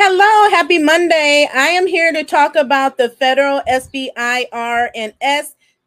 Hello, happy Monday. I am here to talk about the federal SBIR and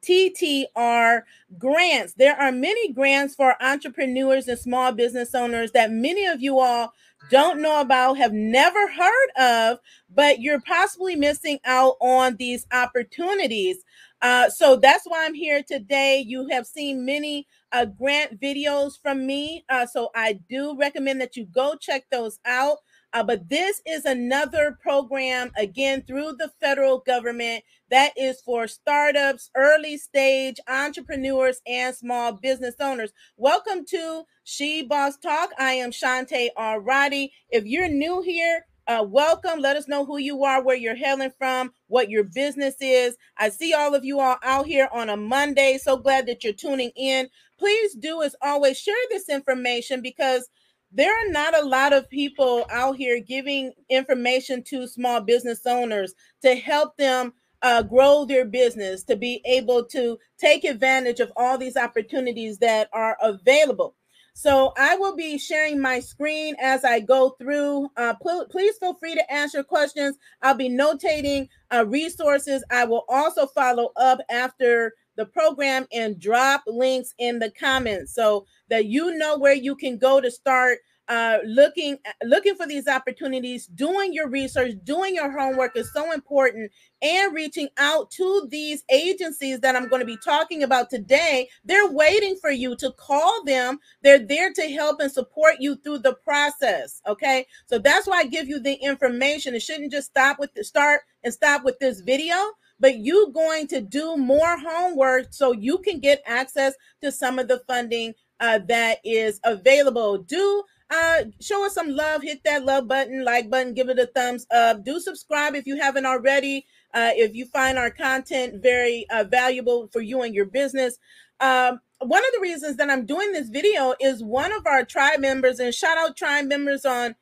STTR grants. There are many grants for entrepreneurs and small business owners that many of you all don't know about, have never heard of, but you're possibly missing out on these opportunities. Uh, so that's why I'm here today. You have seen many uh, grant videos from me. Uh, so I do recommend that you go check those out. Uh, but this is another program, again, through the federal government that is for startups, early stage entrepreneurs, and small business owners. Welcome to She Boss Talk. I am Shante Arati. If you're new here, uh, welcome. Let us know who you are, where you're hailing from, what your business is. I see all of you all out here on a Monday. So glad that you're tuning in. Please do, as always, share this information because there are not a lot of people out here giving information to small business owners to help them uh, grow their business, to be able to take advantage of all these opportunities that are available. So I will be sharing my screen as I go through. Uh, pl- please feel free to answer questions. I'll be notating uh, resources. I will also follow up after the program and drop links in the comments so that you know where you can go to start uh, looking looking for these opportunities doing your research doing your homework is so important and reaching out to these agencies that i'm going to be talking about today. They're waiting for you to call them. They're there to help and support you through the process okay? So that's why i give you the information. It shouldn't just stop with the start and stop with this video but you going to do more homework so you can get access to some of the funding uh, that is available. Do uh, show us some love. Hit that love button, like button, give it a thumbs up. Do subscribe if you haven't already. Uh, if you find our content very uh, valuable for you and your business. Um, one of the reasons that I'm doing this video is one of our tribe members, and shout out tribe members on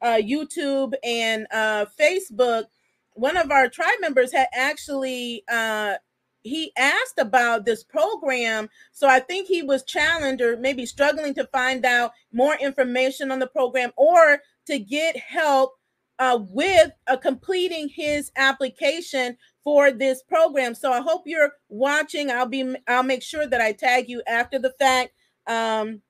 uh, YouTube and uh, Facebook. One of our tribe members had actually uh, he asked about this program. So i think he was challenged or maybe struggling to find out more information on the program or to get help uh, with uh, completing his application for this program. So i hope you're watching. I'll be i'll make sure that i tag you after the fact um,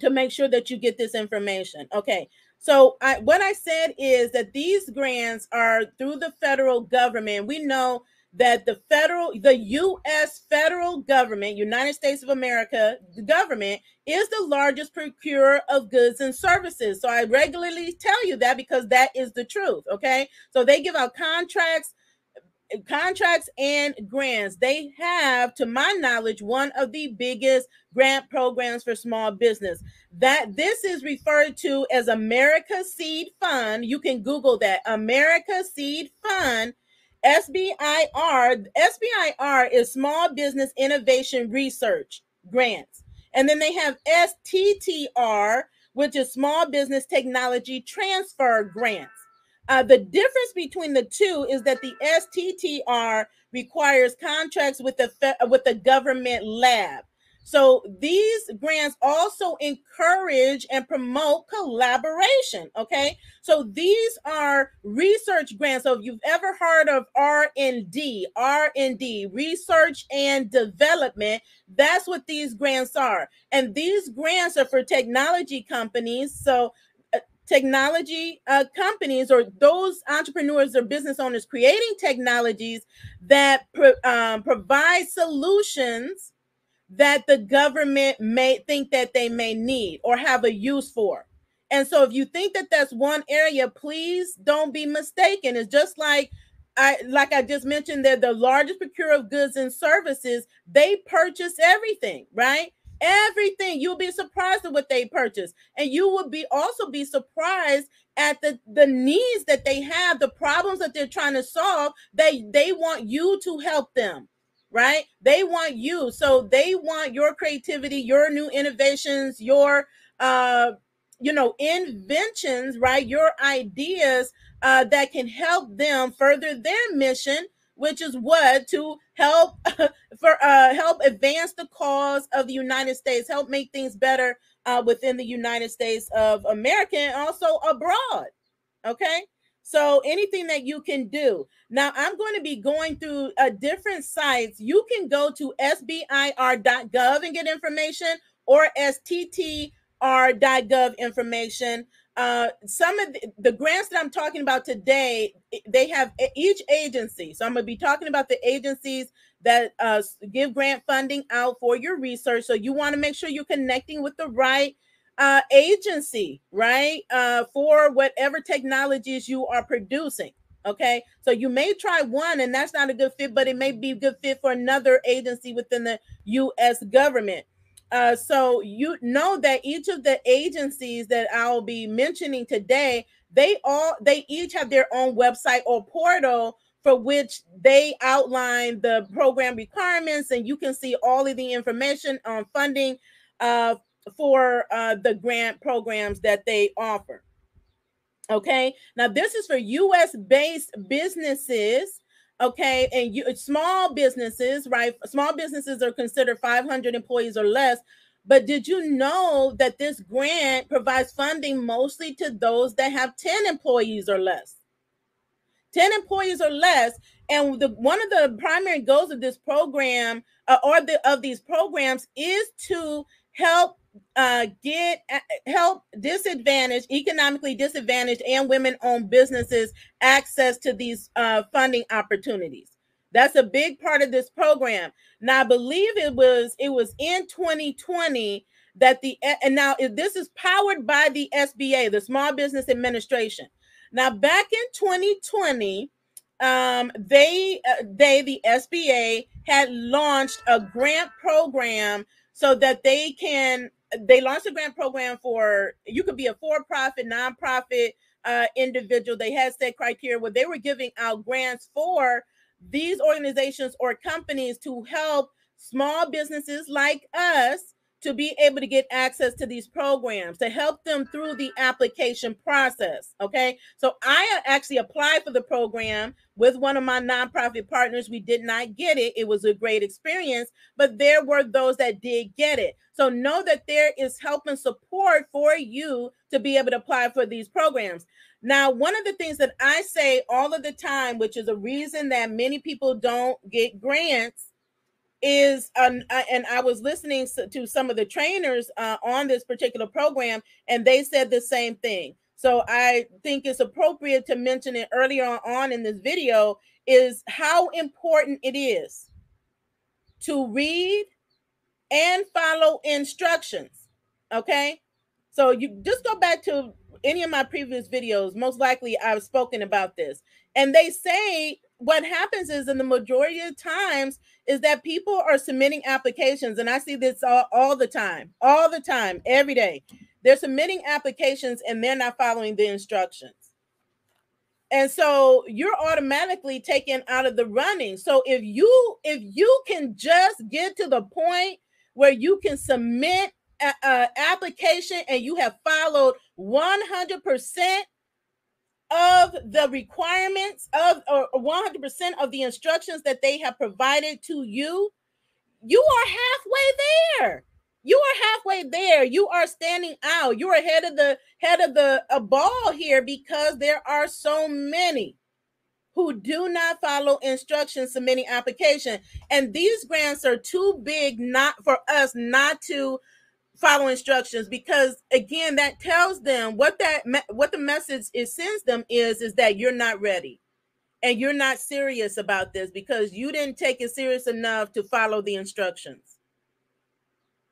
to make sure that you get this information. Okay so I, what i said is that these grants are through the federal government we know that the federal, the U.S. federal government, United States of America government, is the largest procurer of goods and services. So I regularly tell you that because that is the truth. Okay. So they give out contracts, contracts and grants. They have, to my knowledge, one of the biggest grant programs for small business. That this is referred to as America Seed Fund. You can Google that America Seed Fund SBIR, SBIR is Small Business Innovation Research Grants. And then they have STTR, which is Small Business Technology Transfer Grants. Uh, the difference between the two is that the STTR requires contracts with the with the government lab. So these grants also encourage and promote collaboration. Okay, so these are research grants. So if you've ever heard of R and D, R and D, research and development, that's what these grants are. And these grants are for technology companies. So uh, technology uh, companies or those entrepreneurs or business owners creating technologies that pro- um, provide solutions that the government may think that they may need or have a use for. And so if you think that that's one area, please don't be mistaken. It's just like I like I just mentioned they're the largest procurer of goods and services. They purchase everything, right? Everything. You'll be surprised at what they purchase. And you will be also be surprised at the, the needs that they have, the problems that they're trying to solve. They they want you to help them right? They want you. So they want your creativity, your new innovations, your uh you know, inventions, right? Your ideas uh that can help them further their mission, which is what to help for uh help advance the cause of the United States, help make things better uh within the United States of America and also abroad. Okay? So anything that you can do. Now I'm going to be going through uh, different sites. You can go to sbir.gov and get information or sttr.gov information. Uh, some of the, the, grants that I'm talking about today, they have each agency. So I'm going to be talking about the agencies that uh, give grant funding out for your research. So you want to make sure you're connecting with the right uh, agency, right? Uh, for whatever technologies you are producing. Okay. So you may try one and that's not a good fit, but it may be a good fit for another agency within the US government. Uh, so you know that each of the agencies that I'll be mentioning today, they all they each have their own website or portal for which they outline the program requirements, and you can see all of the information on funding uh, for uh, the grant programs that they offer. Okay, now this is for US based businesses. Okay, and you small businesses, right? Small businesses are considered 500 employees or less. But did you know that this grant provides funding mostly to those that have 10 employees or less? 10 employees or less and the one of the primary goals of this program uh, or the of these programs is to help uh, get uh, help disadvantaged, economically disadvantaged, and women-owned businesses access to these uh, funding opportunities. That's a big part of this program. Now, I believe it was it was in 2020 that the and now this is powered by the SBA, the Small Business Administration. Now, back in 2020, um, they uh, they the SBA had launched a grant program so that they can they launched a grant program for you could be a for-profit nonprofit uh, individual. They had set criteria where they were giving out grants for these organizations or companies to help small businesses like us to be able to get access to these programs to help them through the application process. Okay. So I uh, actually applied for the program with one of my nonprofit partners. We did not get it. It was a great experience, but there were those that did get it. So know that there is help and support for you to be able to apply for these programs. Now, one of the things that I say all of the time, which is a reason that many people don't get grants is um, and I was listening to some of the trainers uh, on this particular program, and they said the same thing. So I think it's appropriate to mention it earlier on in this video is how important it is to read and follow instructions. Okay, so you just go back to any of my previous videos. Most likely, I've spoken about this, and they say what happens is in the majority of times is that people are submitting applications and i see this all, all the time all the time every day. They're submitting applications and they're not following the instructions. And so you're automatically taken out of the running. So if you if you can just get to the point where you can submit an application and you have followed 100% of the requirements of or 100% of the instructions that they have provided to you, you are halfway there. You are halfway there. You are standing out. You're ahead of the head of the a ball here because there are so many who do not follow instructions submitting application. And these grants are too big not for us not to follow instructions because again that tells them what that what the message it sends them is is that you're not ready. And you're not serious about this because you didn't take it serious enough to follow the instructions.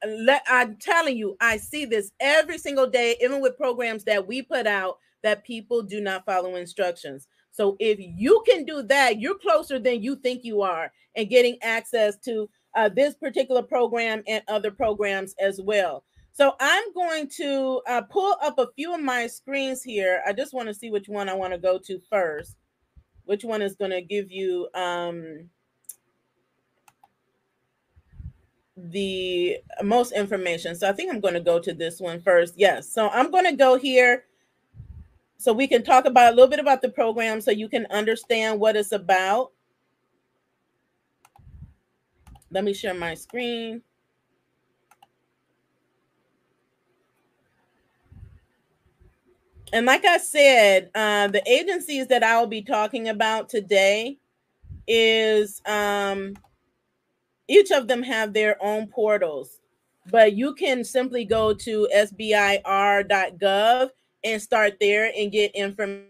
Let i'm telling you i see this every single day even with programs that we put out that people do not follow instructions. So if you can do that you're closer than you think you are and getting access to uh, this particular program and other programs as well. So I'm going to uh, pull up a few of my screens here. I just want to see which one I want to go to first. Which one is going to give you um, the most information. So I think I'm going to go to this one first. Yes. So I'm going to go here so we can talk about a little bit about the program so you can understand what it's about. Let me share my screen. and like I said, uh, the agencies that I will be talking about today is um, each of them have their own portals, but you can simply go to sbir.gov and start there and get information.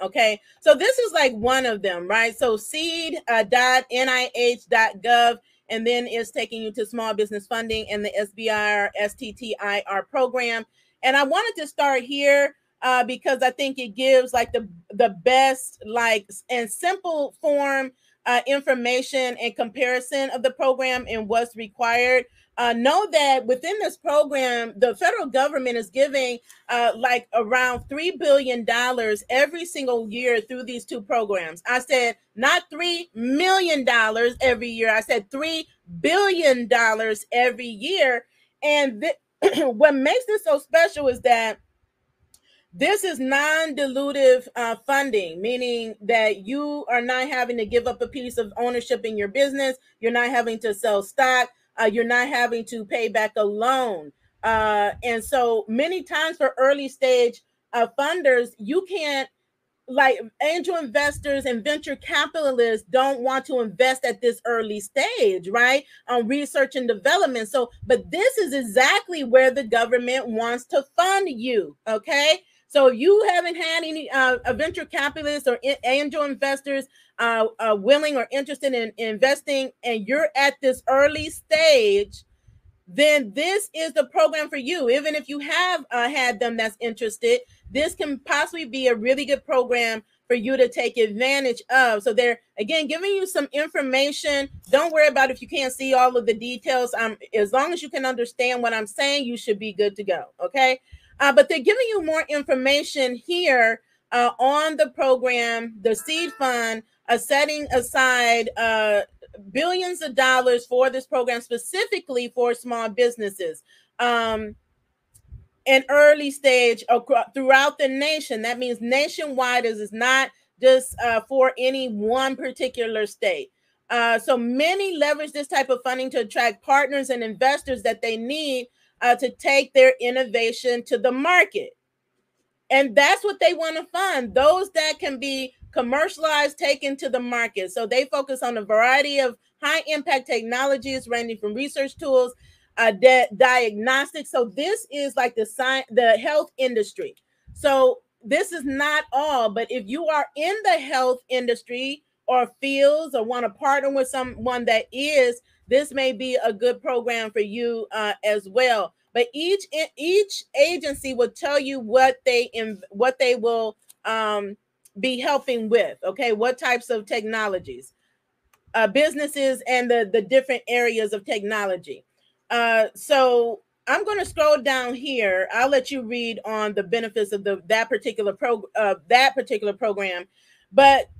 Okay, so this is like one of them, right? So seed.nih.gov, and then it's taking you to small business funding and the SBIR STTR program. And I wanted to start here uh, because I think it gives like the the best like and simple form uh, information and comparison of the program and what's required. Uh, know that within this program, the federal government is giving uh, like around $3 billion every single year through these two programs. I said not $3 million every year, I said $3 billion every year. And th- what makes this so special is that this is non-dilutive uh, funding, meaning that you are not having to give up a piece of ownership in your business. You're not having to sell stock. Uh, you're not having to pay back a loan. Uh, and so many times for early stage uh, funders, you can't like angel investors and venture capitalists don't want to invest at this early stage, right? On research and development. So, but this is exactly where the government wants to fund you. Okay. So you haven't had any uh, venture capitalists or angel investors uh, uh, willing or interested in, in investing, and you're at this early stage, then this is the program for you. Even if you have uh, had them that's interested, this can possibly be a really good program for you to take advantage of. So they're again giving you some information. Don't worry about if you can't see all of the details. Um, as long as you can understand what I'm saying, you should be good to go. Okay. Uh, but they're giving you more information here uh, on the program, the seed fund, uh, setting aside uh, billions of dollars for this program specifically for small businesses. Um, an early stage throughout the nation. That means nationwide is is not just uh, for any one particular state. Uh, so many leverage this type of funding to attract partners and investors that they need uh, to take their innovation to the market. And that's what they want to fund those that can be commercialized, taken to the market. So they focus on a variety of high impact technologies, ranging from research tools, uh, di- diagnostics. So this is like the science, the health industry. So this is not all, but if you are in the health industry or fields or want to partner with someone that is, this may be a good program for you uh, as well. But each each agency will tell you what they what they will um, be helping with. Okay, what types of technologies, uh, businesses, and the the different areas of technology. Uh, so I'm going to scroll down here. I'll let you read on the benefits of the that particular pro uh, that particular program. But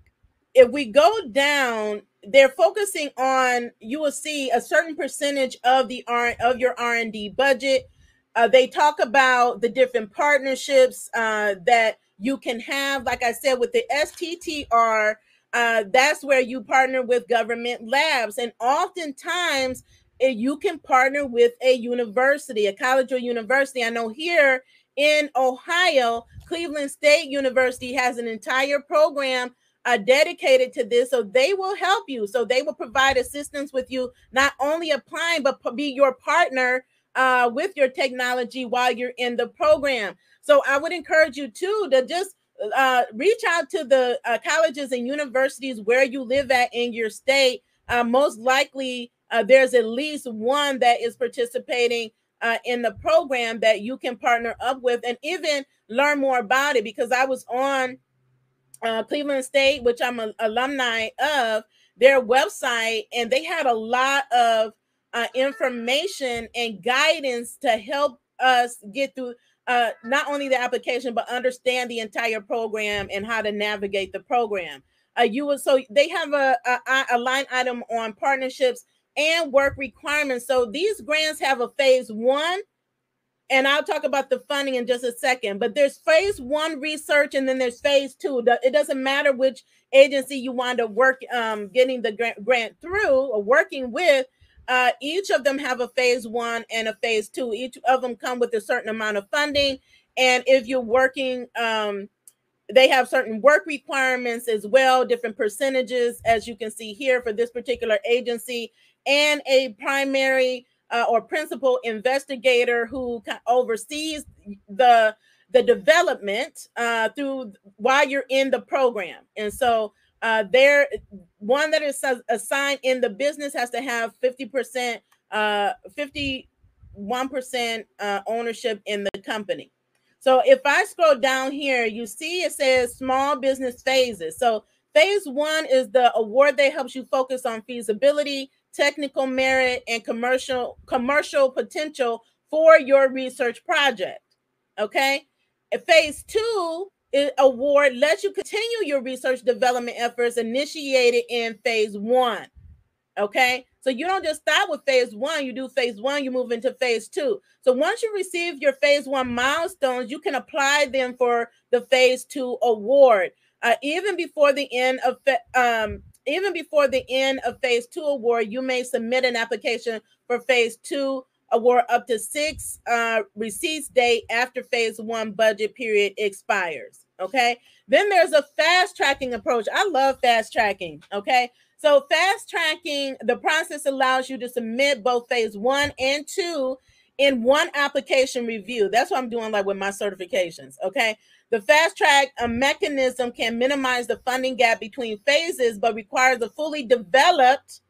if we go down, they're focusing on you will see a certain percentage of the R of your R and D budget. Uh, they talk about the different partnerships uh, that you can have. Like I said, with the STTR, uh, that's where you partner with government labs, and oftentimes eh, you can partner with a university, a college or university. I know here in Ohio, Cleveland State University has an entire program uh, dedicated to this. So they will help you. So they will provide assistance with you, not only applying, but be your partner uh, with your technology while you're in the program. So I would encourage you too to just uh, reach out to the uh, colleges and universities where you live at in your state. Uh, most likely, uh, there's at least one that is participating uh, in the program that you can partner up with and even learn more about it because I was on uh, Cleveland State, which I'm an alumni of, their website, and they had a lot of uh, information and guidance to help us get through uh, not only the application but understand the entire program and how to navigate the program. Uh, you will so they have a, a, a line item on partnerships and work requirements. So these grants have a phase one and I'll talk about the funding in just a second. But there's phase one research, and then there's phase two. It doesn't matter which agency you wind up work um, getting the grant, grant through or working with. Uh, each of them have a phase one and a phase two. Each of them come with a certain amount of funding, and if you're working, um, they have certain work requirements as well, different percentages, as you can see here for this particular agency, and a primary uh, or principal investigator who oversees the the development uh, through while you're in the program. And so uh, there, one that is assigned in the business has to have 50%, uh, 51% uh, ownership in the company. So if I scroll down here, you see it says small business phases. So phase one is the award that helps you focus on feasibility, technical merit, and commercial commercial potential for your research project. Okay. Phase two award lets you continue your research development efforts initiated in phase one. Okay. So you don't just stop with phase one, you do phase one, you move into phase two. So once you receive your phase one milestones, you can apply them for the phase two award. Uh, even before the end of um, even before the end of phase two award, you may submit an application for phase two award up to six uh, receipts date after phase one budget period expires. Okay. Then there's a fast tracking approach. I love fast tracking. Okay. So fast tracking the process allows you to submit both phase one and two in one application review. That's what I'm doing like with my certifications. Okay. The fast track mechanism can minimize the funding gap between phases, but requires a fully developed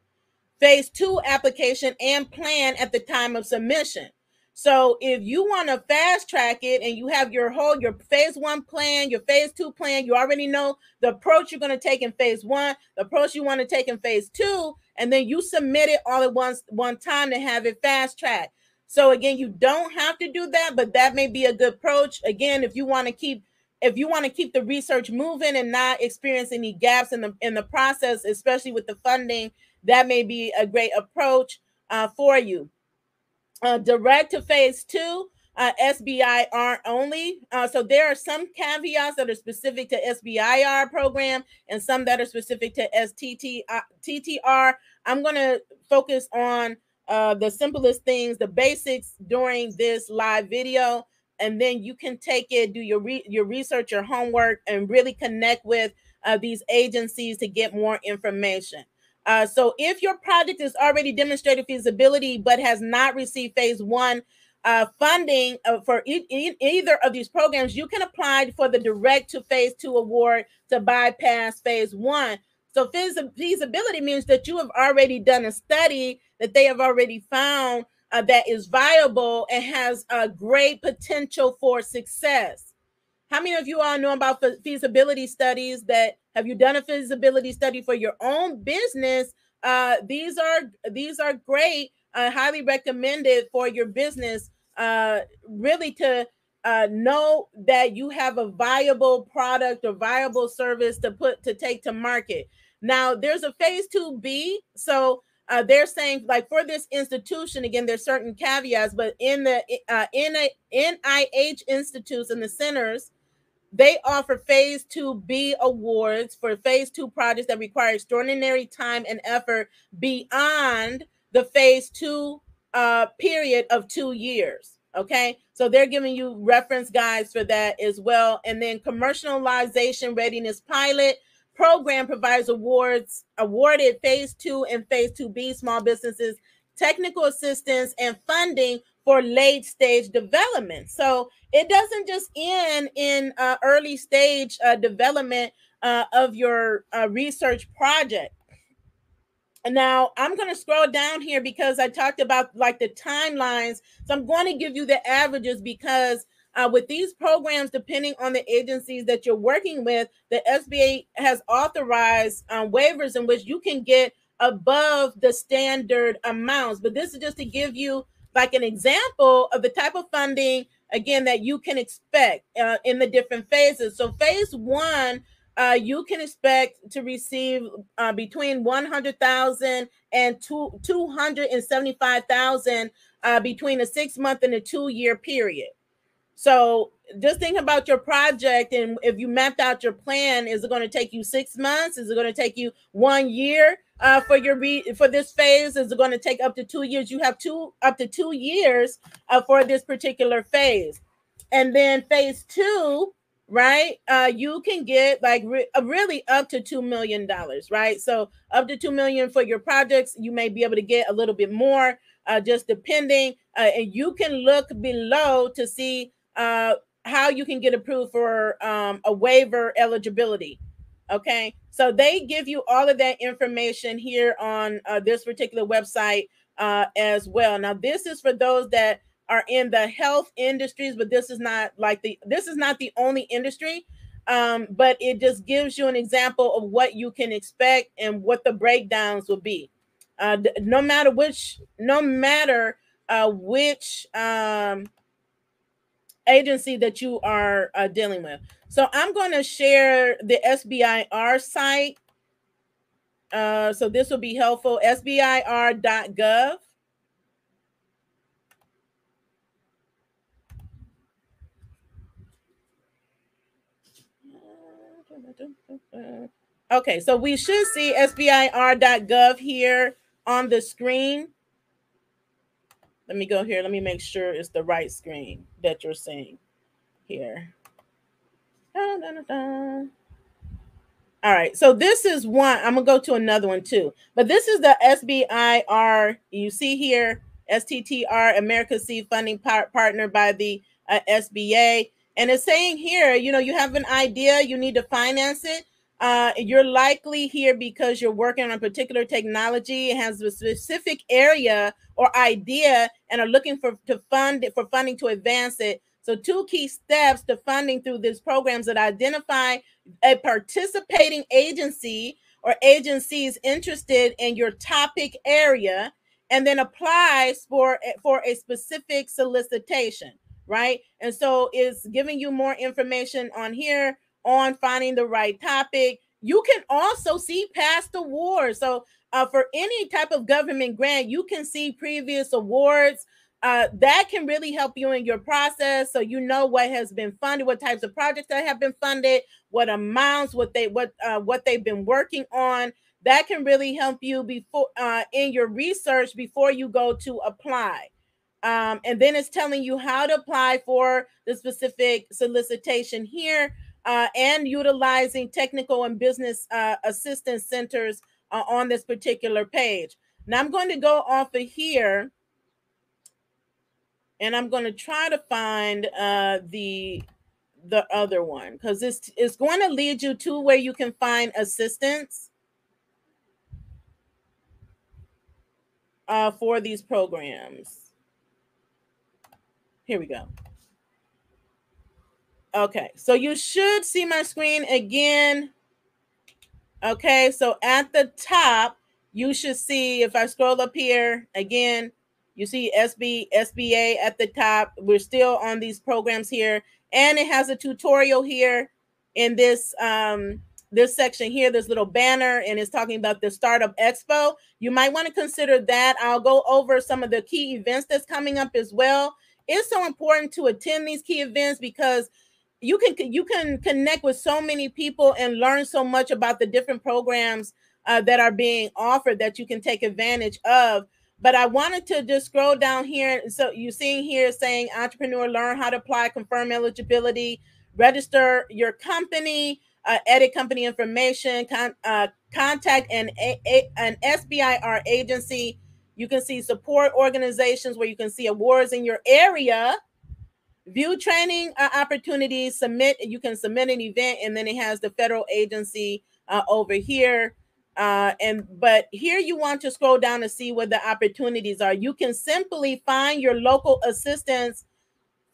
phase two application and plan at the time of submission. So if you want to fast track it and you have your whole your phase one plan, your phase two plan, you already know the approach you're going to take in phase one, the approach you want to take in phase two, and then you submit it all at once one time to have it fast track. So again, you don't have to do that, but that may be a good approach. Again, if you want to keep if you want to keep the research moving and not experience any gaps in the in the process, especially with the funding that may be a great approach uh, for you. Uh, direct to phase two, uh, SBIR only. Uh, so there are some caveats that are specific to SBIR program and some that are specific to STT, uh. I'm going to focus on uh, the simplest things, the basics during this live video, and then you can take it, do your re- your research, your homework, and really connect with uh, these agencies to get more information. Uh, so if your project is already demonstrated feasibility but has not received phase one uh, funding uh, for e- either of these programs, you can apply for the direct to phase two award to bypass phase one. So feasibility means that you have already done a study that they have already found uh, that is viable and has a great potential for success. How many of you all know about feasibility studies that have you done a feasibility study for your own business? Uh, these are these are great, uh, highly recommended for your business. Uh, really to uh, know that you have a viable product or viable service to put to take to market. Now, there's a phase two B, so uh, they're saying like for this institution again there's certain caveats but in the uh, nih institutes and the centers they offer phase 2B awards for phase 2 projects that require extraordinary time and effort beyond the phase 2 uh, period of 2 years. Okay? So they're giving you reference guides for that as well. And then commercialization readiness pilot program provides awards awarded phase 2 and phase 2B small businesses technical assistance and funding for late stage development. So it doesn't just end in uh, early stage uh, development uh, of your uh, research project. Now I'm going to scroll down here because I talked about like the timelines. So I'm going to give you the averages because uh, with these programs, depending on the agencies that you're working with, the SBA has authorized um, waivers in which you can get above the standard amounts. But this is just to give you like an example of the type of funding again that you can expect uh, in the different phases. So phase one, uh, you can expect to receive uh, between 100,000 and two, 275,000 uh, between a six month and a two year period. So just think about your project and if you mapped out your plan, is it going to take you six months? Is it going to take you one year? uh, for your re- for this phase is it going to take up to two years. You have two up to two years uh, for this particular phase. and then phase two right uh you can get like re- uh, really up to two million dollars right so up to two million for your projects you may be able to get a little bit more uh just depending uh, and you can look below to see uh how you can get approved for um a waiver eligibility okay so they give you all of that information here on uh, this particular website uh as well now this is for those that are in the health industries, but this is not like the this is not the only industry. Um, but it just gives you an example of what you can expect and what the breakdowns will be. Uh, no matter which, no matter uh, which um, agency that you are uh, dealing with. So I'm going to share the SBIR site. Uh, so this will be helpful. SBIR.gov. Okay, so we should see SBIR.gov here on the screen. Let me go here. Let me make sure it's the right screen that you're seeing here. Da, da, da, All right, so this is one. I'm gonna go to another one too, but this is the SBIR. You see here, STTR, America Seed Funding par- partner by the uh, SBA. And it's saying here, you know, you have an idea, you need to finance it. Uh, you're likely here because you're working on a particular technology, has a specific area or idea, and are looking for to fund it for funding to advance it. So, two key steps to funding through these programs that identify a participating agency or agencies interested in your topic area, and then applies for for a specific solicitation right? And so it's giving you more information on here on finding the right topic. You can also see past awards. So uh, for any type of government grant, you can see previous awards. Uh, that can really help you in your process, so you know what has been funded, what types of projects that have been funded, what amounts, what they what uh, what they've been working on. That can really help you before uh, in your research before you go to apply. Um, and then it's telling you how to apply for the specific solicitation here uh, and utilizing technical and business uh, assistance centers uh, on this particular page. Now I'm going to go off of here and I'm going to try to find uh, the the other one because it's, it's going to lead you to where you can find assistance uh, for these programs. Here we go. Okay, so you should see my screen again. Okay, so at the top, you should see if I scroll up here again, you see SB SBA at the top. We're still on these programs here, and it has a tutorial here in this um this section here, this little banner, and it's talking about the Startup Expo. You might want to consider that. I'll go over some of the key events that's coming up as well it's so important to attend these key events because you can you can connect with so many people and learn so much about the different programs uh, that are being offered that you can take advantage of. But i wanted to just scroll down here. So you're seeing here saying entrepreneur learn how to apply confirm eligibility register your company uh, edit company information con- uh, contact an, a, a, an sbir agency. You can see support organizations where you can see awards in your area. View training uh, opportunities, submit, you can submit an event, and then it has the federal agency uh, over here. Uh, and but here you want to scroll down to see what the opportunities are. You can simply find your local assistance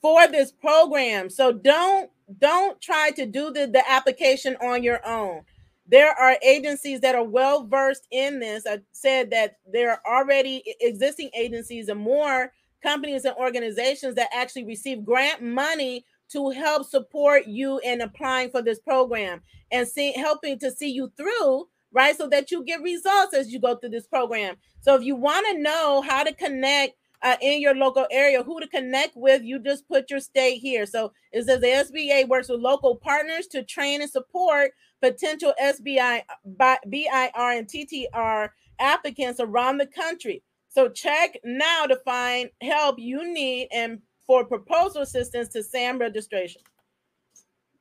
for this program. So don't don't try to do the, the application on your own there are agencies that are well versed in this. I said that there are already existing agencies and more companies and organizations that actually receive grant money to help support you in applying for this program and see helping to see you through right? So that you get results as you go through this program. So if you want to know how to connect uh, in your local area who to connect with you just put your state here. So it says the sba works with local partners to train and support potential SBI, BIR, and TTR applicants around the country. So check now to find help you need and for proposal assistance to SAM registration.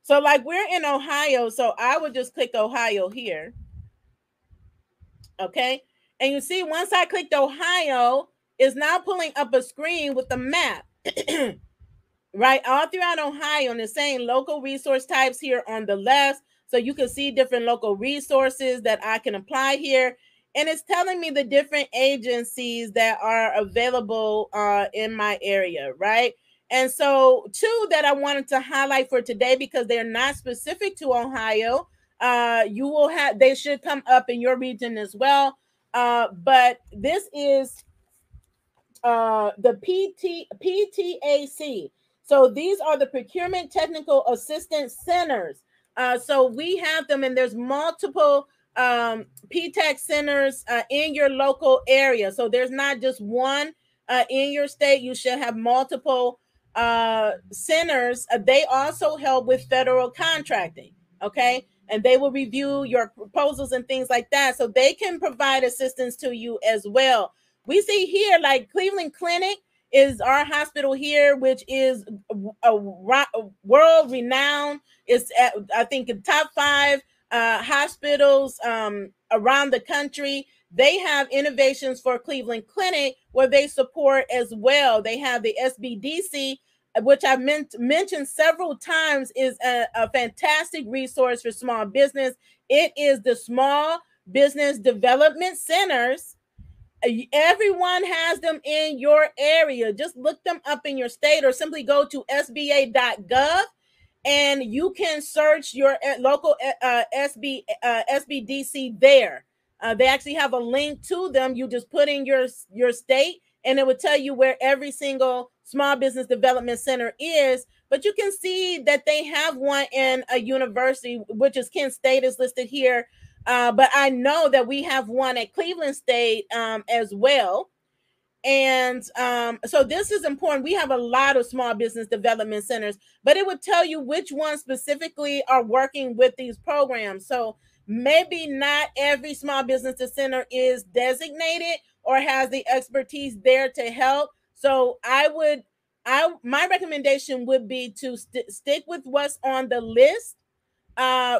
So, like we're in Ohio, so I would just click Ohio here. Okay. And you see, once I clicked Ohio, is now pulling up a screen with the map. right all throughout Ohio, and it's saying local resource types here on the left. So you can see different local resources that I can apply here. And it's telling me the different agencies that are available uh, in my area, right? And so, two that I wanted to highlight for today because they're not specific to Ohio. Uh, you will have they should come up in your region as well. Uh, but this is uh, the PT PTAC. So these are the procurement technical assistance centers. Uh, so we have them, and there's multiple um, PTAC centers uh, in your local area. So there's not just one uh, in your state. You should have multiple uh, centers. Uh, they also help with federal contracting. Okay. And they will review your proposals and things like that. So they can provide assistance to you as well. We see here, like Cleveland Clinic is our hospital here, which is a, world renowned. It's at, I think top five uh, hospitals um, around the country. They have innovations for Cleveland Clinic where they support as well. They have the SBDC, which I've meant, mentioned several times, is a, a fantastic resource for small business. It is the small business development centers everyone has them in your area. Just look them up in your state or simply go to sba.gov and you can search your uh, local uh, uh SB uh, SBDC there. Uh, they actually have a link to them. You just put in your your state and it will tell you where every single small business development center is. But you can see that they have one in a university, which is Kent State is listed here. Uh, but I know that we have one at Cleveland State um, as well. And um, so this is important. We have a lot of small business development centers, but it would tell you which ones specifically are working with these programs. So maybe not every small business center is designated or has the expertise there to help. So I would, I my recommendation would be to st- stick with what's on the list uh,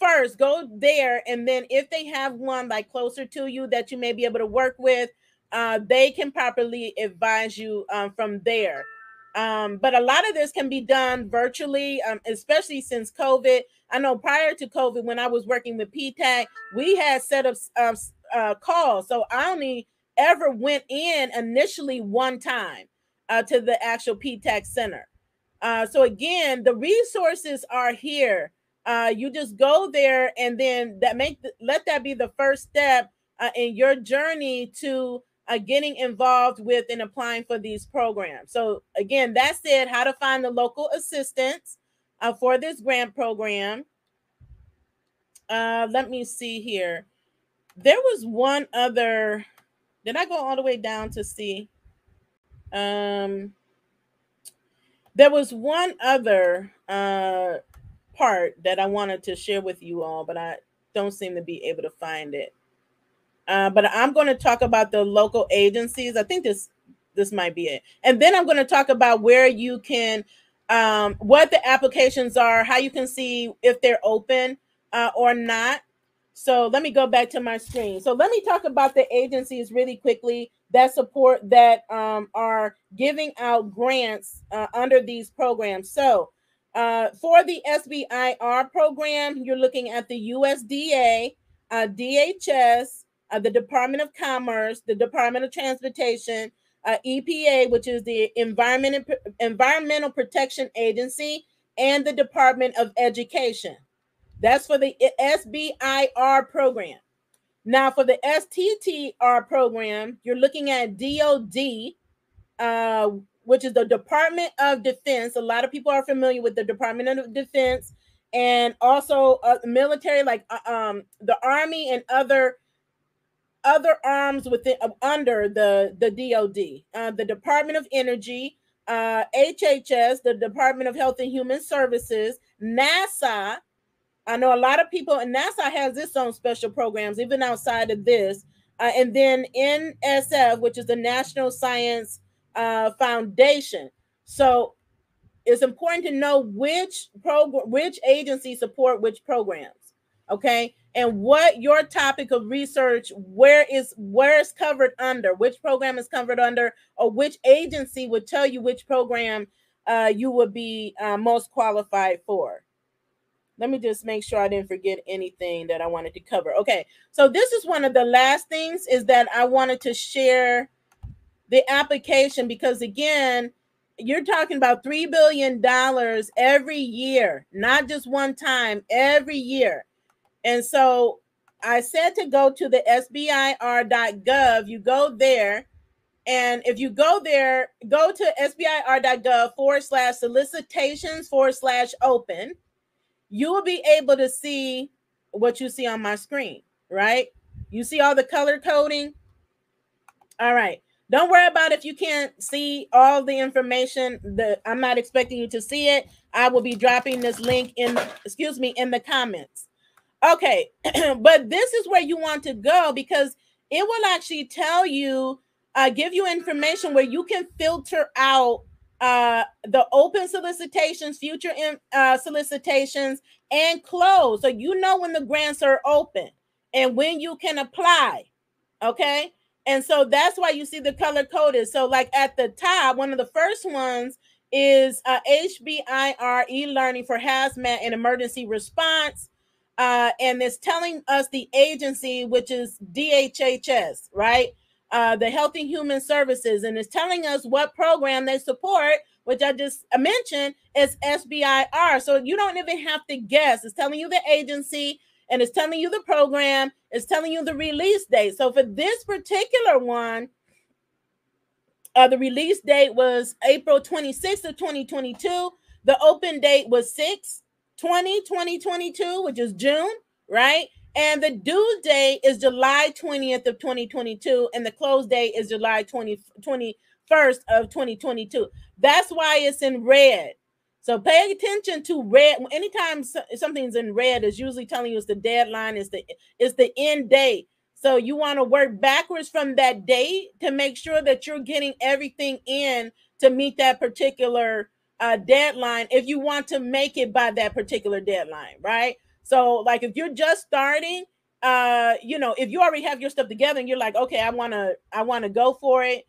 first go there and then if they have one like closer to you that you may be able to work with uh, they can properly advise you um, from there. Um, but a lot of this can be done virtually um, especially since covid. I know prior to covid when i was working with ptac we had set up uh, uh, calls. So i only ever went in initially one time uh, to the actual ptac center. Uh, so again the resources are here. Uh, you just go there and then that make let that be the first step uh, in your journey to uh, getting involved with and applying for these programs. So again, that said, how to find the local assistance uh, for this grant program. Uh, let me see here. There was one other. Did I go all the way down to see? Um, there was one other uh part that I wanted to share with you all, but I don't seem to be able to find it. Uh, but I'm going to talk about the local agencies. I think this this might be it, and then I'm going to talk about where you can, um, what the applications are, how you can see if they're open uh, or not. So let me go back to my screen. So let me talk about the agencies really quickly that support that um, are giving out grants uh, under these programs. So uh, for the SBIR program, you're looking at the USDA, uh, DHS, uh, the Department of Commerce, the Department of Transportation, uh, EPA, which is the Environment Environmental Protection Agency, and the Department of Education. That's for the SBIR program. Now, for the STTR program, you're looking at DOD, uh, which is the Department of Defense. A lot of people are familiar with the Department of Defense and also uh, military, like uh, um, the Army and other other arms within uh, under the the DoD, uh, the Department of Energy, uh, HHS, the Department of Health and Human Services, NASA. I know a lot of people, and NASA has its own special programs, even outside of this. Uh, and then NSF, which is the National Science uh, foundation. So it's important to know which program, which agency support which programs. Okay, and what your topic of research, where is where is covered under, which program is covered under, or which agency would tell you which program uh, you would be uh, most qualified for. Let me just make sure I didn't forget anything that I wanted to cover. Okay, so this is one of the last things is that I wanted to share the application because again, you're talking about three billion dollars every year, not just one time, every year. And so I said to go to the SBIR.gov. You go there and if you go there, go to sbir.gov forward slash solicitations forward slash open, you will be able to see what you see on my screen, right? You see all the color coding. All right. Don't worry about if you can't see all the information. The I'm not expecting you to see it. I will be dropping this link in, excuse me, in the comments. Okay, but this is where you want to go because it will actually tell you uh, give you information where you can filter out uh, the open solicitations, future in, uh, solicitations, and close. So you know when the grants are open and when you can apply. Okay. And so that's why you see the color coded. So, like at the top, one of the first ones is uh, HBIR e learning for hazmat and emergency response. Uh, and it's telling us the agency, which is DHHS, right? uh, the Healthy Human Services, and it's telling us what program they support, which I just mentioned is SBIR. So you don't even have to guess. It's telling you the agency and it's telling you the program, it's telling you the release date. So for this particular one, uh, the release date was April 26th of 2022. The open date was 6 20 2022, which is June, right? And the due date is July 20th of 2022, and the close date is July 20, 21st of 2022. That's why it's in red. So pay attention to red. Anytime something's in red, is usually telling you it's the deadline, is the it's the end date. So you want to work backwards from that date to make sure that you're getting everything in to meet that particular uh, deadline if you want to make it by that particular deadline, right? So, like, if you're just starting, uh, you know, if you already have your stuff together and you're like, okay, I want to, I want to go for it,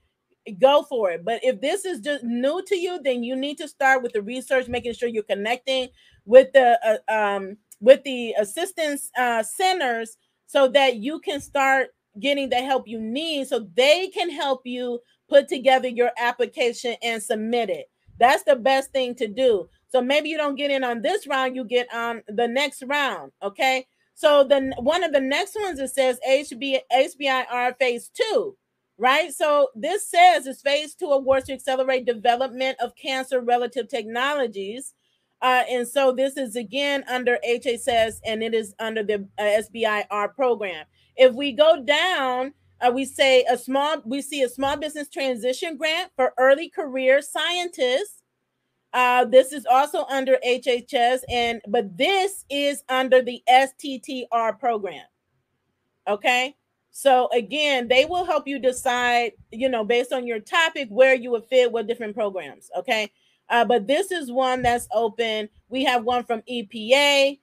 go for it. But if this is just new to you, then you need to start with the research, making sure you're connecting with the, uh, um, with the assistance uh, centers so that you can start getting the help you need so they can help you put together your application and submit it. That's the best thing to do. So maybe you don't get in on this round, you get on the next round. Okay. So then one of the next ones it says HB, HBIR phase two, right? So this says it's phase two awards to accelerate development of cancer relative technologies. Uh, and so this is again under HHS and it is under the uh, SBIR program. If we go down, uh, we say a small, we see a small business transition grant for early career scientists uh, this is also under HHS, and but this is under the STTR program. Okay. So again, they will help you decide, you know, based on your topic, where you would fit with different programs. Okay. Uh, but this is one that's open. We have one from EPA,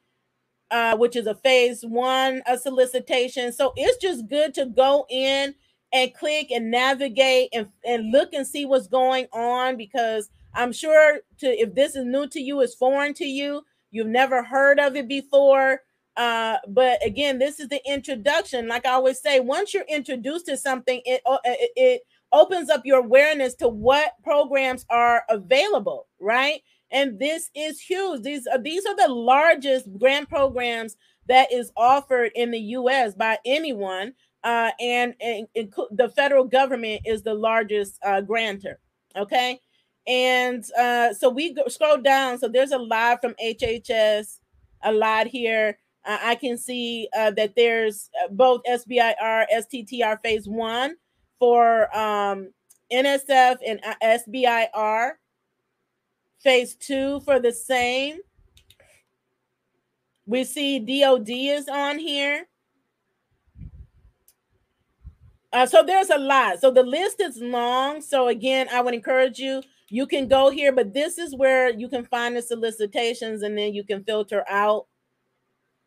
uh, which is a phase one a solicitation. So it's just good to go in and click and navigate and, and look and see what's going on because I'm sure to if this is new to you, it's foreign to you, you've never heard of it before. Uh, but again, this is the introduction. Like I always say, once you're introduced to something, it it, it opens up your awareness to what programs are available, right? And this is huge. These are these are the largest grant programs that is offered in the U.S. by anyone, uh, and, and, and the federal government is the largest uh, grantor. Okay, and uh, so we go, scroll down. So there's a lot from HHS, a lot here. Uh, I can see uh, that there's uh, both SBIR, STTR phase one for um, NSF and uh, SBIR, phase two for the same. We see DOD is on here. Uh, so there's a lot. So the list is long. So again, I would encourage you you can go here, but this is where you can find the solicitations and then you can filter out.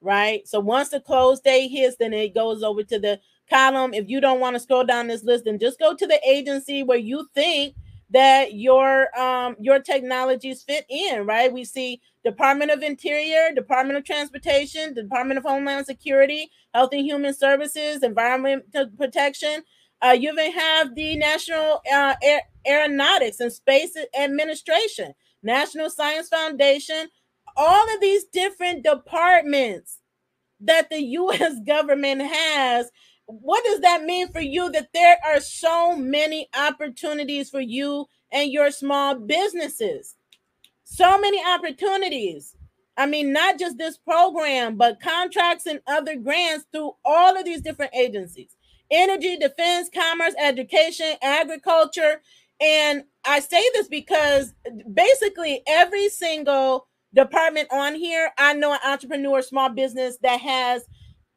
Right. So once the close date hits, then it goes over to the column. If you don't want to scroll down this list, then just go to the agency where you think that your um your technologies fit in right? We see department of interior department of transportation department of homeland security health and human services environmental protection. Uh, you even have the national uh, Aer- aeronautics and space administration national science foundation. All of these different departments that the us government has what does that mean for you that there are so many opportunities for you and your small businesses? So many opportunities. I mean, not just this program, but contracts and other grants through all of these different agencies energy, defense, commerce, education, agriculture. And I say this because basically every single department on here, I know an entrepreneur, small business that has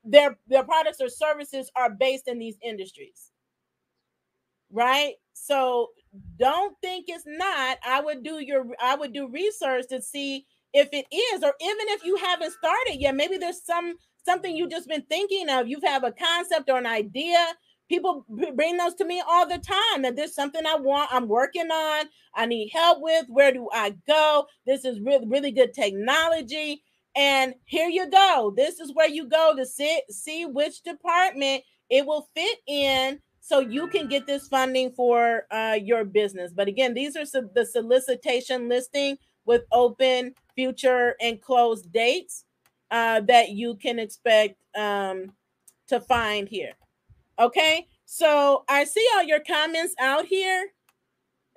their their products or services are based in these industries right? So don't think it's not. I would do your i would do research to see if it is or even if you haven't started yet maybe there's some something you've just been thinking of. You have a concept or an idea. People bring those to me all the time that there's something i want i'm working on i need help with where do i go? This is really really good technology and here you go. This is where you go to sit, see which department it will fit in so you can get this funding for uh, your business. But again, these are the solicitation listing with open, future, and closed dates uh, that you can expect um, to find here. Okay, so I see all your comments out here.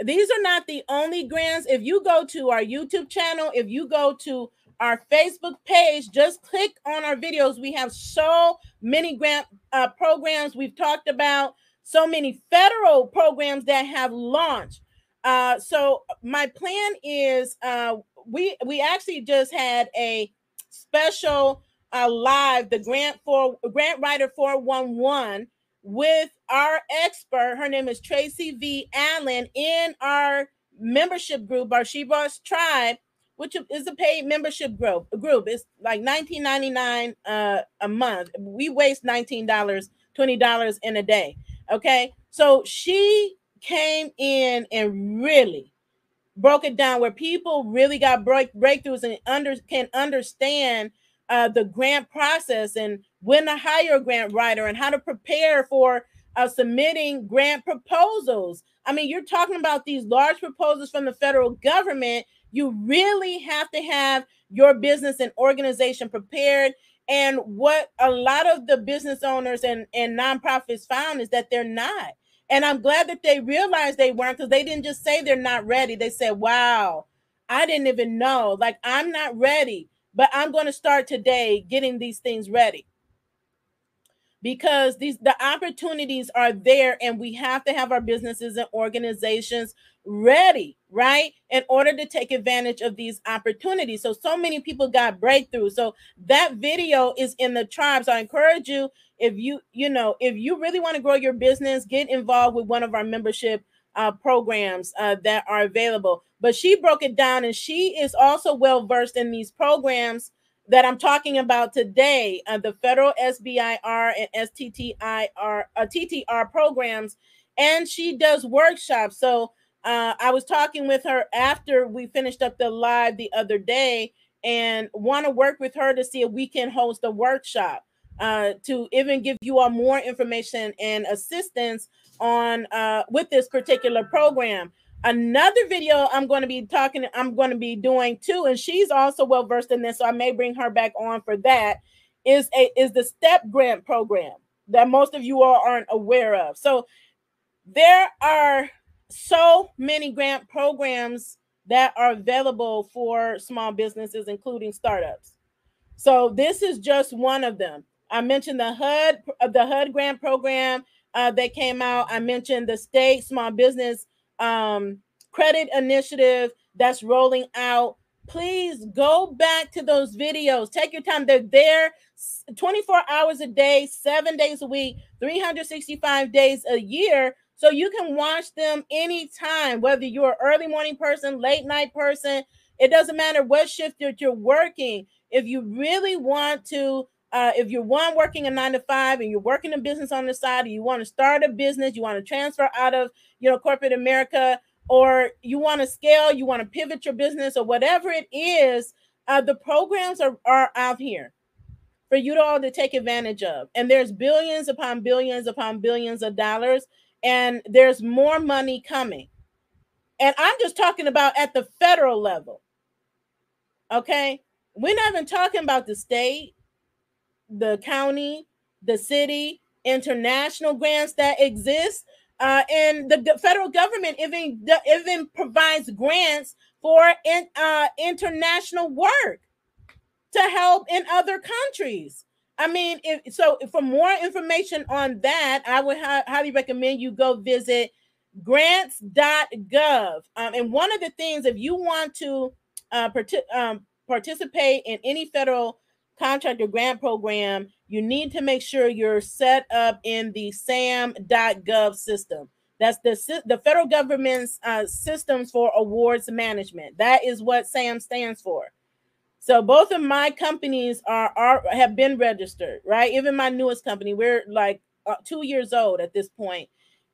These are not the only grants. If you go to our YouTube channel, if you go to our Facebook page. Just click on our videos. We have so many grant uh, programs we've talked about, so many federal programs that have launched. Uh, so my plan is uh, we we actually just had a special uh, live the grant for grant writer 411 with our expert. Her name is Tracy V. Allen in our membership group, our She Boss Tribe which is a paid membership group. Group it's like nineteen ninety nine uh, a month. We waste nineteen dollars, twenty dollars in a day. Okay, so she came in and really broke it down where people really got break breakthroughs and under can understand uh, the grant process and when to hire a grant writer and how to prepare for uh, submitting grant proposals. I mean, you're talking about these large proposals from the federal government you really have to have your business and organization prepared. And what a lot of the business owners and, and nonprofits found is that they're not. And I'm glad that they realized they weren't because they didn't just say they're not ready. They said, wow, I didn't even know. Like, I'm not ready, but I'm going to start today getting these things ready because these the opportunities are there and we have to have our businesses and organizations ready right in order to take advantage of these opportunities. So so many people got breakthrough so that video is in the tribe. So i encourage you if you you know if you really want to grow your business get involved with one of our membership uh, programs uh, that are available. But she broke it down and she is also well versed in these programs that I'm talking about today, uh, the federal SBIR and STTIR, uh, TTR programs, and she does workshops. So uh, I was talking with her after we finished up the live the other day, and want to work with her to see if we can host a workshop uh, to even give you all more information and assistance on uh, with this particular program. Another video I'm going to be talking, I'm going to be doing too, and she's also well versed in this, so I may bring her back on for that. Is a is the STEP grant program that most of you all aren't aware of. So there are so many grant programs that are available for small businesses, including startups. So this is just one of them. I mentioned the HUD, the HUD grant program uh, that came out. I mentioned the state small business um, credit initiative that's rolling out. Please go back to those videos. Take your time. They're there 24 hours a day, seven days a week, 365 days a year. So you can watch them anytime, whether you're an early morning person, late night person. It doesn't matter what shift that you're working. If you really want to, uh, if you're one working a nine to five and you're working a business on the side, and you want to start a business, you want to transfer out of you know corporate America, or you want to scale, you want to pivot your business, or whatever it is, uh, the programs are, are out here for you to all to take advantage of. And there's billions upon billions upon billions of dollars, and there's more money coming. And I'm just talking about at the federal level. Okay. We're not even talking about the state, the county, the city, international grants that exist. Uh, and the, federal government even, even provides grants for in, uh, international work to help in other countries. I mean, if so, for more information on that, I would ha- highly recommend you go visit grants.gov. Um, and one of the things, if you want to uh, part- um, participate in any federal contract or grant program, you need to make sure you're set up in the SAM.gov system. That's the the federal government's uh, systems for awards management. That is what SAM stands for. So both of my companies are are have been registered, right? Even my newest company, we're like uh, two years old at this point,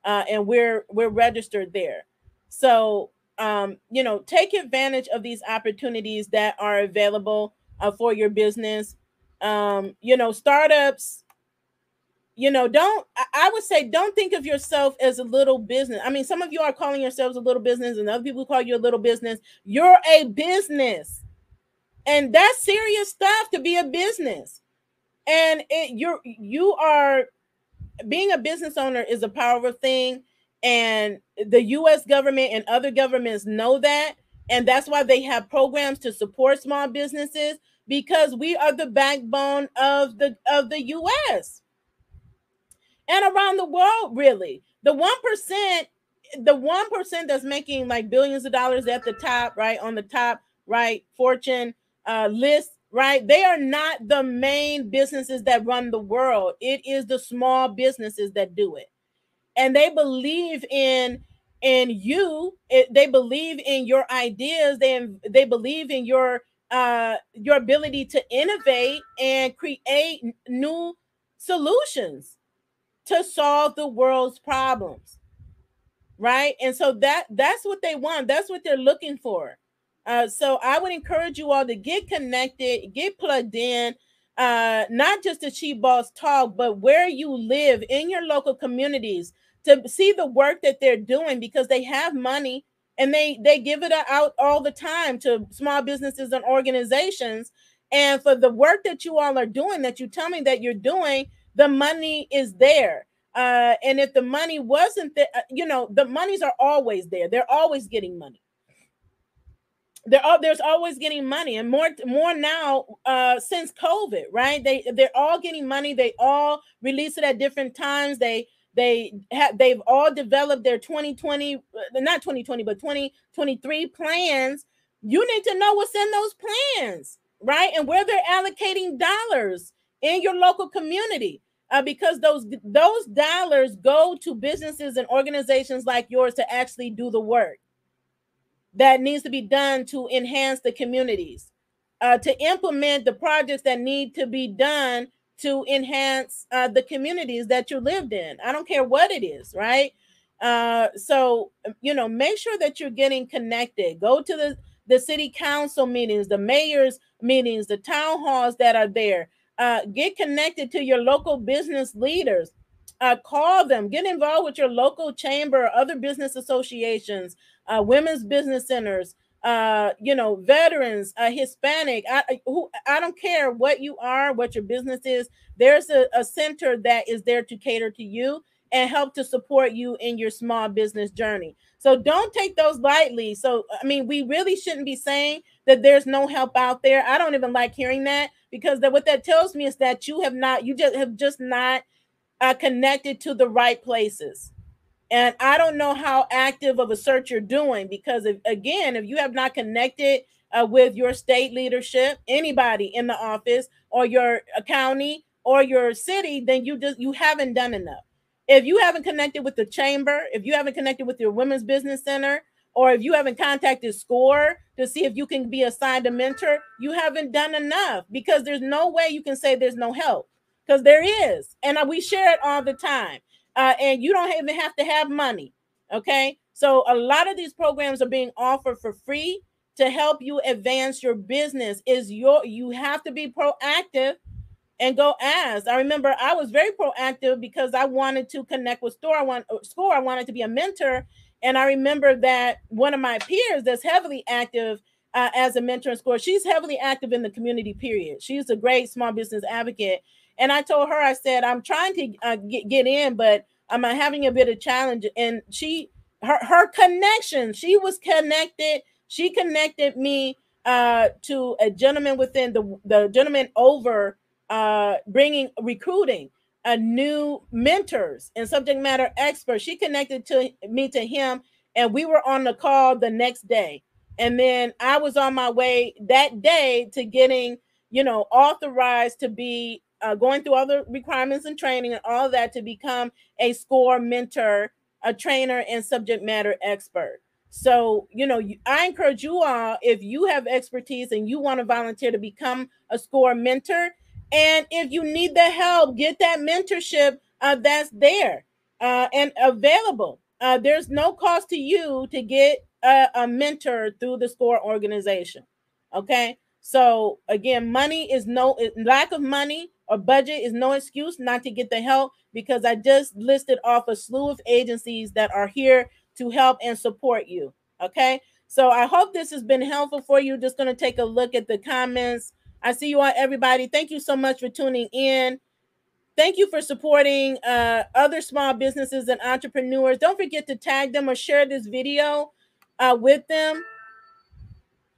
uh, and we're we're registered there. So um, you know, take advantage of these opportunities that are available uh, for your business. Um, you know, startups. You know, don't I would say don't think of yourself as a little business. I mean, some of you are calling yourselves a little business, and other people call you a little business. You're a business and that's serious stuff to be a business and it, you're you are being a business owner is a powerful thing and the US government and other governments know that and that's why they have programs to support small businesses because we are the backbone of the of the US and around the world really the 1% the 1% that's making like billions of dollars at the top right on the top right fortune uh, list, right? They are not the main businesses that run the world. It is the small businesses that do it, and they believe in in you. It, they believe in your ideas. They they believe in your uh, your ability to innovate and create new solutions to solve the world's problems right? And so that that's what they want. That's what they're looking for. Uh, so I would encourage you all to get connected, get plugged in, uh, not just to She Boss Talk, but where you live in your local communities to see the work that they're doing because they have money and they they give it out all the time to small businesses and organizations. And for the work that you all are doing, that you tell me that you're doing, the money is there. Uh, and if the money wasn't there, uh, you know, the monies are always there. They're always getting money they're all, there's always getting money and more more now uh since covid right they they're all getting money they all release it at different times they they have they've all developed their 2020 uh, not 2020 but 2023 plans. You need to know what's in those plans right? And where they're allocating dollars in your local community uh, because those those dollars go to businesses and organizations like yours to actually do the work that needs to be done to enhance the communities, uh, to implement the projects that need to be done to enhance uh, the communities that you lived in. I don't care what it is, right? Uh, so you know, make sure that you're getting connected. Go to the the city council meetings, the mayor's meetings, the town halls that are there. Uh, get connected to your local business leaders. Uh, call them. Get involved with your local chamber, other business associations uh, women's business centers, uh, you know, veterans, uh, Hispanic. I who I don't care what you are, what your business is. There's a, a center that is there to cater to you and help to support you in your small business journey. So don't take those lightly. So I mean, we really shouldn't be saying that there's no help out there. I don't even like hearing that because that what that tells me is that you have not, you just have just not uh, connected to the right places. And I don't know how active of a search you're doing because, if, again, if you have not connected uh, with your state leadership, anybody in the office, or your county or your city, then you just you haven't done enough. If you haven't connected with the chamber, if you haven't connected with your women's business center, or if you haven't contacted SCORE to see if you can be assigned a mentor, you haven't done enough because there's no way you can say there's no help because there is. And we share it all the time. Uh, and you don't even have to have money. Okay. So a lot of these programs are being offered for free to help you advance your business. Is your you have to be proactive and go ask. I remember I was very proactive because I wanted to connect with SCORE. I want score. I wanted to be a mentor and I remember that one of my peers that's heavily active uh, as a mentor and score, she's heavily active in the community, period. She's a great small business advocate. And I told her, I said, I'm trying to uh, get, get in, but I'm having a bit of challenge. And she, her, her connection, she was connected. She connected me uh, to a gentleman within the, the gentleman over uh, bringing recruiting a new mentors and subject matter experts. She connected to me to him, and we were on the call the next day. And then I was on my way that day to getting, you know, authorized to be uh, going through all the requirements and training and all that to become a score mentor, a trainer, and subject matter expert. So, you know, I encourage you all if you have expertise and you want to volunteer to become a score mentor, and if you need the help, get that mentorship uh, that's there uh, and available. Uh, there's no cost to you to get a, a mentor through the SCORE organization. Okay. So again, money is no lack of money or budget is no excuse not to get the help because I just listed off a slew of agencies that are here to help and support you. Okay. So I hope this has been helpful for you. Just going to take a look at the comments. I see you all, everybody. Thank you so much for tuning in. Thank you for supporting uh, other small businesses and entrepreneurs. Don't forget to tag them or share this video uh, with them.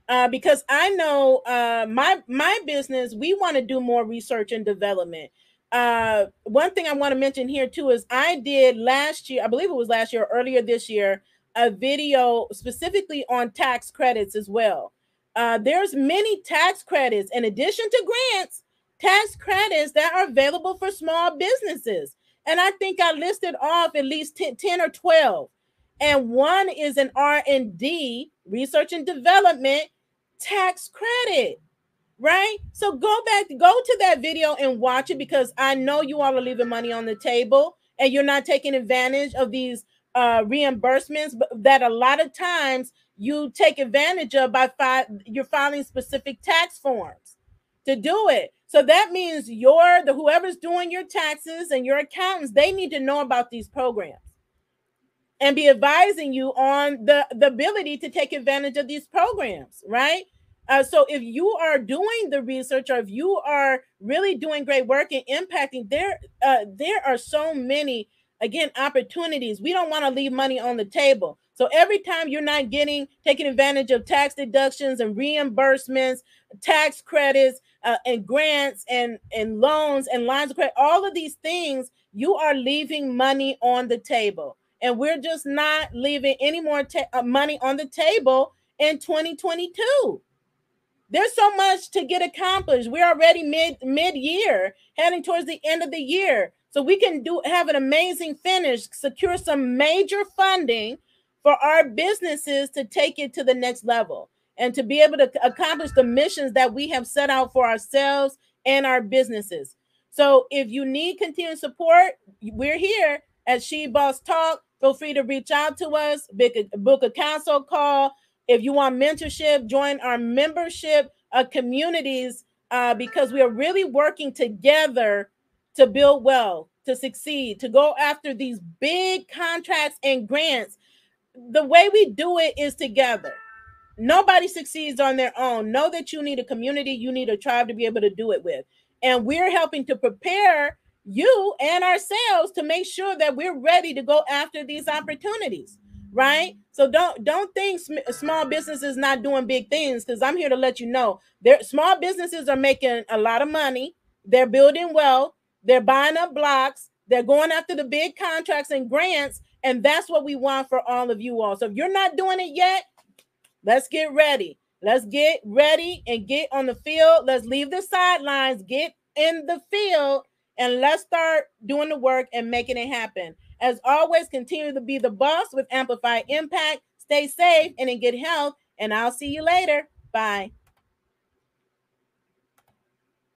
Uh, because I know uh, my my business, we want to do more research and development. Uh, one thing I want to mention here too is I did last year, I believe it was last year, earlier this year, a video specifically on tax credits as well. Uh, there's many tax credits in addition to grants, tax credits that are available for small businesses. And I think I listed off at least 10, 10 or 12. And one is an R&D, research and development tax credit. Right? So go back, go to that video and watch it because I know you all are leaving money on the table and you're not taking advantage of these uh, reimbursements, that a lot of times you take advantage of by fi- you're filing specific tax forms to do it. So that means you're the whoever's doing your taxes and your accountants, they need to know about these programs and be advising you on the, the ability to take advantage of these programs, right? Uh, so if you are doing the research or if you are really doing great work and impacting, there uh, there are so many again opportunities. We don't want to leave money on the table. So every time you're not getting taking advantage of tax deductions and reimbursements, tax credits, uh, and grants and and loans and lines of credit, all of these things, you are leaving money on the table, and we're just not leaving any more ta- uh, money on the table in 2022. There's so much to get accomplished. We're already mid mid year, heading towards the end of the year, so we can do have an amazing finish, secure some major funding for our businesses to take it to the next level and to be able to accomplish the missions that we have set out for ourselves and our businesses. So if you need continued support, we're here at She Boss Talk. Feel free to reach out to us, book a, book a council call. If you want mentorship, join our membership uh, communities uh, because we are really working together to build wealth, to succeed, to go after these big contracts and grants the way we do it is together. Nobody succeeds on their own. Know that you need a community, you need a tribe to be able to do it with. And we're helping to prepare you and ourselves to make sure that we're ready to go after these opportunities, right? So don't don't think sm- small businesses not doing big things because I'm here to let you know their small businesses are making a lot of money. They're building wealth. They're buying up blocks. They're going after the big contracts and grants and that's what we want for all of you all. So if you're not doing it yet, let's get ready. Let's get ready and get on the field. Let's leave the sidelines, get in the field, and let's start doing the work and making it happen. As always, continue to be the boss with Amplified Impact. Stay safe and in good health, and I'll see you later. Bye.